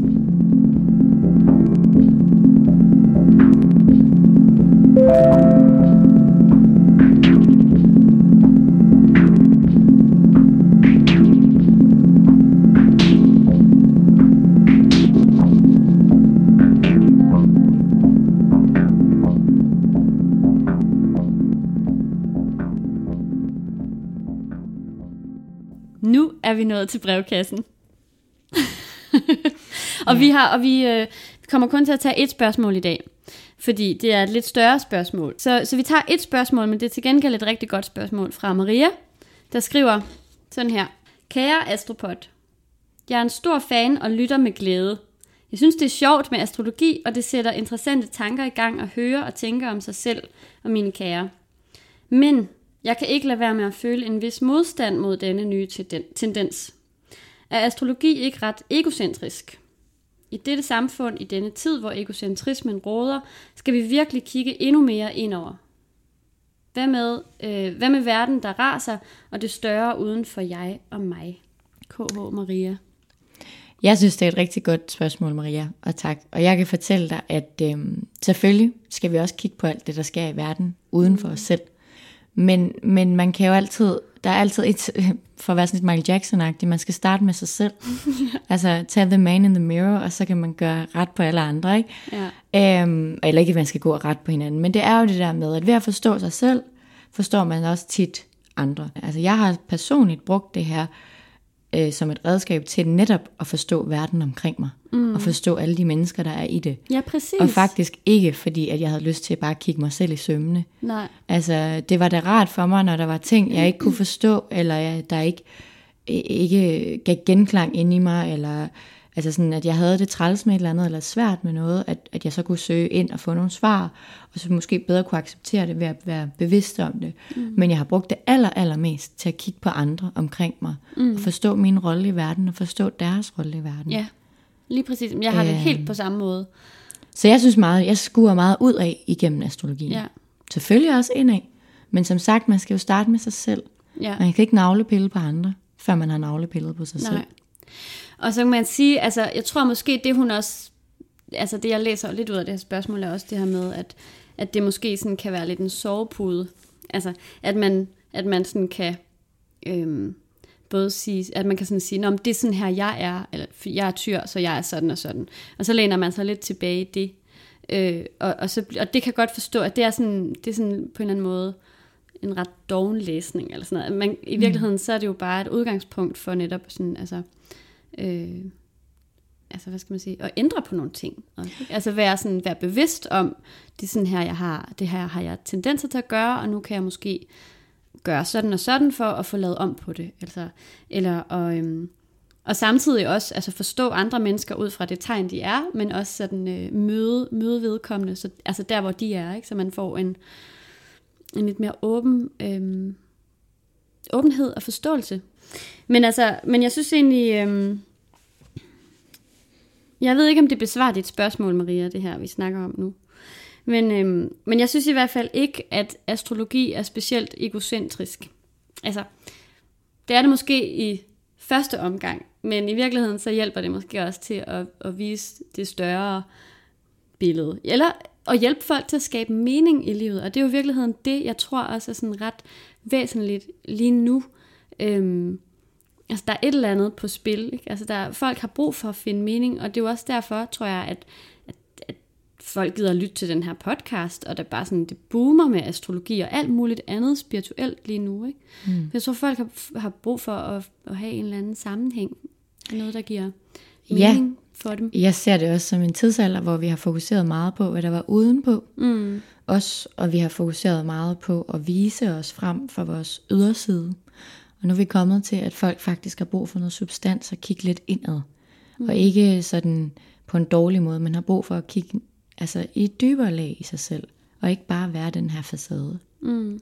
Nu er vi nået til brevkassen. og vi har og vi øh, kommer kun til at tage et spørgsmål i dag, fordi det er et lidt større spørgsmål. Så, så vi tager et spørgsmål, men det er til gengæld et rigtig godt spørgsmål fra Maria, der skriver sådan her. Kære Astropod, jeg er en stor fan og lytter med glæde. Jeg synes, det er sjovt med astrologi, og det sætter interessante tanker i gang at høre og tænke om sig selv og mine kære. Men jeg kan ikke lade være med at føle en vis modstand mod denne nye tendens. Er astrologi ikke ret egocentrisk? I dette samfund, i denne tid, hvor egocentrismen råder, skal vi virkelig kigge endnu mere indover. Hvad med, øh, hvad med verden, der raser, og det større uden for jeg og mig? KH Maria. Jeg synes, det er et rigtig godt spørgsmål, Maria, og tak. Og jeg kan fortælle dig, at øh, selvfølgelig skal vi også kigge på alt det, der sker i verden, uden for os selv. Men, men man kan jo altid, der er altid et, for at være sådan lidt Michael Jackson-agtig, man skal starte med sig selv. altså, tage the man in the mirror, og så kan man gøre ret på alle andre, ikke? Ja. Øhm, eller ikke, at man skal gå ret på hinanden, men det er jo det der med, at ved at forstå sig selv, forstår man også tit andre. Altså, jeg har personligt brugt det her øh, som et redskab til netop at forstå verden omkring mig, mm. og forstå alle de mennesker, der er i det. Ja, præcis. Og faktisk ikke, fordi at jeg havde lyst til at bare kigge mig selv i sømne. Nej. Altså, det var da rart for mig, når der var ting, jeg ikke kunne forstå, eller jeg, der ikke, ikke gav genklang ind i mig, eller altså sådan, at jeg havde det træls med et eller andet, eller svært med noget, at, at jeg så kunne søge ind og få nogle svar, og så måske bedre kunne acceptere det ved at være bevidst om det. Mm. Men jeg har brugt det aller, allermest til at kigge på andre omkring mig, mm. og forstå min rolle i verden, og forstå deres rolle i verden. Ja, lige præcis. Jeg har det Øhm. helt på samme måde. Så jeg synes meget, jeg skuer meget ud af igennem astrologien. Ja. Selvfølgelig også indad. Men som sagt, man skal jo starte med sig selv. Ja. Man kan ikke navlepille på andre, før man har navlepillet på sig Nej. selv. Og så kan man sige, altså, jeg tror måske, det hun også, altså det jeg læser lidt ud af det her spørgsmål, er også det her med, at, at det måske sådan kan være lidt en sovepude. Altså, at man, at man sådan kan, øhm, både sige, at man kan sådan sige, men det er sådan her, jeg er, eller "For jeg er tyr, så jeg er sådan og sådan. Og så læner man sig lidt tilbage i det. Øh, og, og, så, og det kan godt forstå, at det er sådan, det er sådan på en eller anden måde en ret doven læsning, eller sådan noget. Men i virkeligheden, så er det jo bare et udgangspunkt for netop sådan, altså, øh, altså hvad skal man sige, at ændre på nogle ting. Og, altså være, sådan, være bevidst om, det er sådan her, jeg har, det her har jeg tendenser til at gøre, og nu kan jeg måske gøre sådan og sådan for at få lavet om på det. Altså, eller og, øhm, og samtidig også altså forstå andre mennesker ud fra det tegn, de er, men også sådan øh, møde, møde vedkommende, så, altså der, hvor de er, ikke? så man får en, en lidt mere åben øhm, åbenhed og forståelse. Men altså, men jeg synes egentlig, øhm, jeg ved ikke, om det besvarer dit spørgsmål, Maria, det her, vi snakker om nu. Men, øhm, men jeg synes i hvert fald ikke, at astrologi er specielt egocentrisk. Altså, det er det måske i første omgang, men i virkeligheden så hjælper det måske også til at, at vise det større billede. Eller at hjælpe folk til at skabe mening i livet. Og det er jo i virkeligheden det, jeg tror også er sådan ret væsentligt lige nu. Øhm, altså der er et eller andet på spil. Ikke? Altså der, folk har brug for at finde mening, og det er jo også derfor, tror jeg, at, at, at folk gider at lytte til den her podcast, og der bare sådan, det boomer med astrologi og alt muligt andet spirituelt lige nu. Ikke? Mm. Jeg tror, folk har, har brug for at, at have en eller anden sammenhæng. Noget, der giver Ja. mening for dem. Jeg ser det også som en tidsalder, hvor vi har fokuseret meget på, hvad der var udenpå. Mm. Os, og vi har fokuseret meget på at vise os frem for vores yderside. Og nu er vi kommet til, at folk faktisk har brug for noget substans og kigge lidt indad. Mm. Og ikke sådan på en dårlig måde, men har brug for at kigge altså, i et dybere lag i sig selv. Og ikke bare være den her facade. Mm.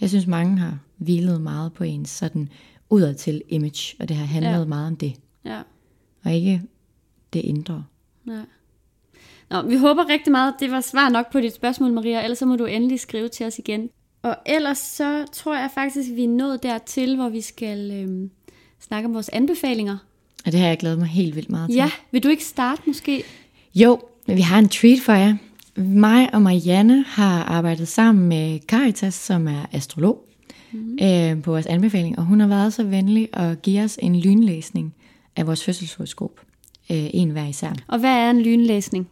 Jeg synes, mange har hvilet meget på ens sådan udadtil image, og det har handlet Ja. meget om det. Ja. Og ikke det indre. Nej. Nå, vi håber rigtig meget, at det var svar nok på dit spørgsmål, Maria. Ellers så må du endelig skrive til os igen. Og ellers så tror jeg faktisk, at vi er nået dertil, hvor vi skal øhm, snakke om vores anbefalinger. Og det har jeg glædet mig helt vildt meget til. Ja, vil du ikke starte måske? Jo, men vi har en treat for jer. mig og Marianne har arbejdet sammen med Caritas, som er astrolog, mm. øh, på vores anbefaling, og hun har været så venlig at give os en lynlæsning af vores fødselshoroskop. Øh, en hver især. Og hvad er en lynlæsning?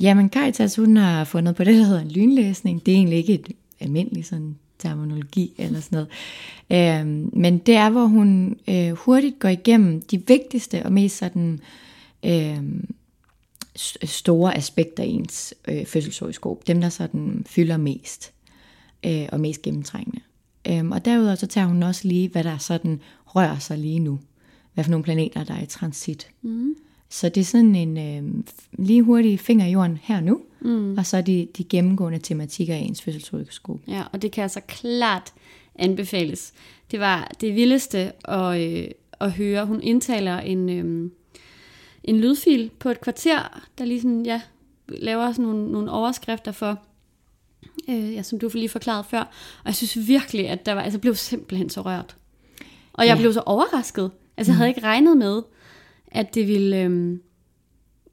Jamen, Caritas, hun har fundet på det, der hedder en lynlæsning. Det er egentlig ikke et almindeligt sådan terminologi eller sådan noget. Øhm, men det er, hvor hun øh, hurtigt går igennem de vigtigste og mest sådan øh, store aspekter i ens øh, fødselshoroskop. Dem, der sådan fylder mest øh, og mest gennemtrængende. Øhm, og derudover så tager hun også lige, hvad der sådan rører sig lige nu. Hvad for nogle planeter, der er i transit. Mm. Så det er sådan en øh, lige hurtig finger i jorden her nu, mm. og så er de, de gennemgående tematikker i ens fødselshoroskop. Ja, og det kan altså klart anbefales. Det var det vildeste at, øh, at høre. Hun indtaler en, øh, en lydfil på et kvarter, der lige sådan, ja, laver sådan nogle, nogle overskrifter for, øh, ja, som du lige forklaret før. Og jeg synes virkelig, at der var, altså, jeg blev simpelthen så rørt. Og jeg ja. blev så overrasket. Altså, jeg havde mm. ikke regnet med, at det ville, øhm,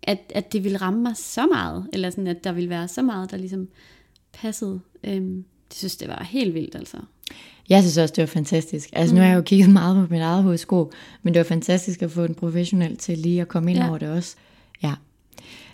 at, at det ville ramme mig så meget, eller sådan, at der ville være så meget, der ligesom passede. Øhm, det synes, det var helt vildt, altså. Jeg synes også, det var fantastisk. Altså, mm. nu har jeg jo kigget meget på mit eget hovedsko, men det var fantastisk at få en professionel til lige at komme ind ja. over det også. Ja.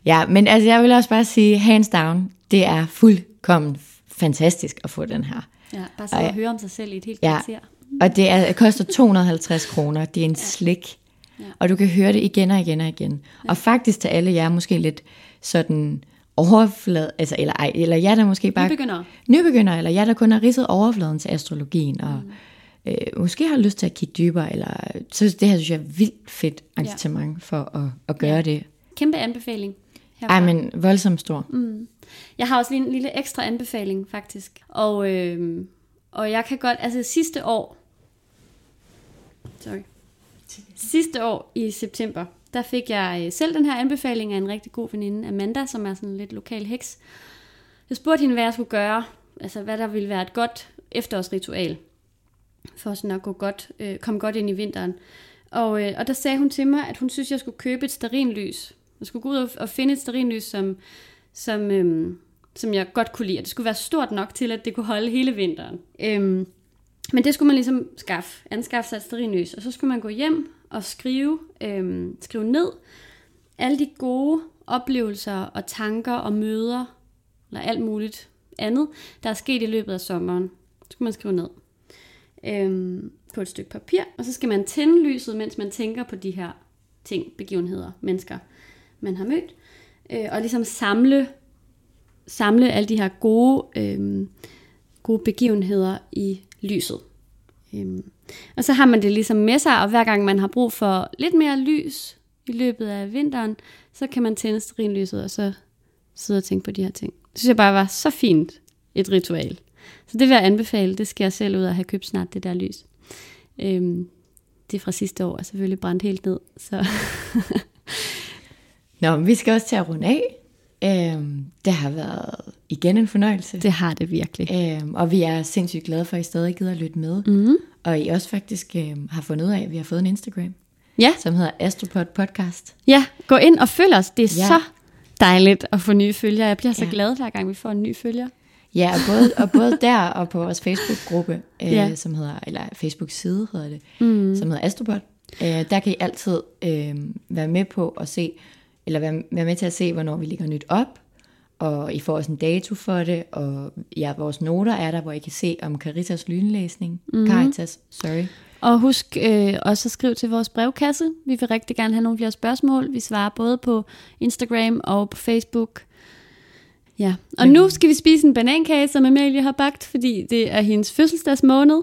Ja, men altså, jeg vil også bare sige, hands down, det er fuldkommen fantastisk at få den her. Ja, bare så at høre om sig selv i et helt ja, kvarter. Og det, er, det koster 250 kroner. Det er en ja. slik. Ja. Og du kan høre det igen og igen og igen. Ja. Og faktisk til alle jer måske lidt sådan overflade, altså, eller, ej, eller jer der måske bare... Nybegynder. Nybegynder, eller jer der kun har ridset overfladen til astrologien, og mm. øh, måske har lyst til at kigge dybere, eller så det her synes jeg er vildt fedt engagement ja. for at, at gøre ja. det. Kæmpe anbefaling. Herfra. Ej, men voldsomt stor. Mm. Jeg har også lige en lille ekstra anbefaling, faktisk. Og, øh, og jeg kan godt, altså sidste år, sorry, sidste år i september, der fik jeg øh, selv den her anbefaling af en rigtig god veninde, Amanda, som er sådan en lidt lokal heks. Jeg spurgte hende, hvad jeg skulle gøre, altså hvad der ville være et godt efterårsritual, for sådan at gå godt, øh, komme godt ind i vinteren. Og, øh, og der sagde hun til mig, at hun synes, jeg skulle købe et sterinlys. Jeg skulle gå ud og, og finde et sterinlys, som, som, øh, som jeg godt kunne lide. Og det skulle være stort nok til, at det kunne holde hele vinteren. Øh, men det skulle man ligesom skaffe, anskaffe sig et sterinlys. Og så skulle man gå hjem og skrive, øh, skrive ned alle de gode oplevelser og tanker og møder, eller alt muligt andet, der er sket i løbet af sommeren. Det skulle man skrive ned øh, på et stykke papir, og så skal man tænde lyset, mens man tænker på de her ting, begivenheder, mennesker, man har mødt, øh, og ligesom samle, samle alle de her gode, øh, gode begivenheder i lyset. Øhm, og så har man det ligesom med sig, og hver gang man har brug for lidt mere lys i løbet af vinteren, så kan man tænde sterinlyset, og så sidde og tænke på de her ting. Det synes jeg bare var så fint et ritual. Så det vil jeg anbefale. Det skal jeg selv ud og have købt snart, det der lys. Øhm, det er fra sidste år, og selvfølgelig brændt helt ned. Så Nå, men vi skal også til at runde af. Øhm, det har været igen en fornøjelse. Det har det virkelig. Øhm, og vi er sindssygt glade for, at I stadig gider at lytte med. Mm. Og I også faktisk øhm, har fundet ud af, at vi har fået en Instagram. Ja. Som hedder Astropod Podcast. Ja, gå ind og følg os. Det er ja. så dejligt at få nye følgere. Jeg bliver så ja. glad hver gang, vi får en ny følger. Ja, og både, og både der og på vores Facebook-gruppe, øh, ja. som hedder, eller Facebook-side hedder det, mm. som hedder Astropod. Øh, der kan I altid øh, være med på at se, eller være, være med til at se, hvornår vi lægger nyt op, og I får også en dato for det, og ja, vores noter er der, hvor I kan se om Caritas lynlæsning. Mm-hmm. Caritas, sorry. Og husk øh, også at skrive til vores brevkasse. Vi vil rigtig gerne have nogle flere spørgsmål. Vi svarer både på Instagram og på Facebook. Ja, og nu skal vi spise en banankage, som Amalie har bagt, fordi det er hendes fødselsdagsmåned.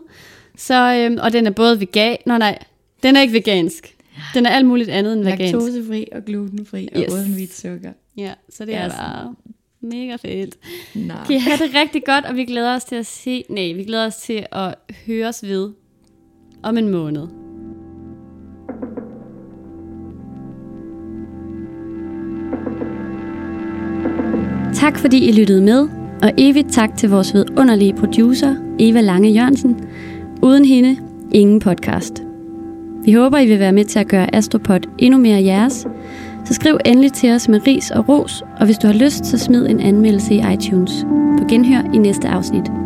Så, øh, og den er både vegan... Nå nej, den er ikke vegansk. Den er alt muligt andet end vegansk. Laktosefri og glutenfri og yes. uden hvidt sukker. Ja, så det er bare mega fedt. Nej. Kan I have det rigtig godt, og vi glæder os til at se... Nej, vi glæder os til at høres ved om en måned. Tak fordi I lyttede med, og evigt tak til vores vidunderlige producer, Eva Lange Jørgensen. Uden hende, ingen podcast. Vi håber, I vil være med til at gøre Astropod endnu mere jeres, Så skriv endelig til os med ris og ros, og hvis du har lyst, så smid en anmeldelse i iTunes. På genhør i næste afsnit.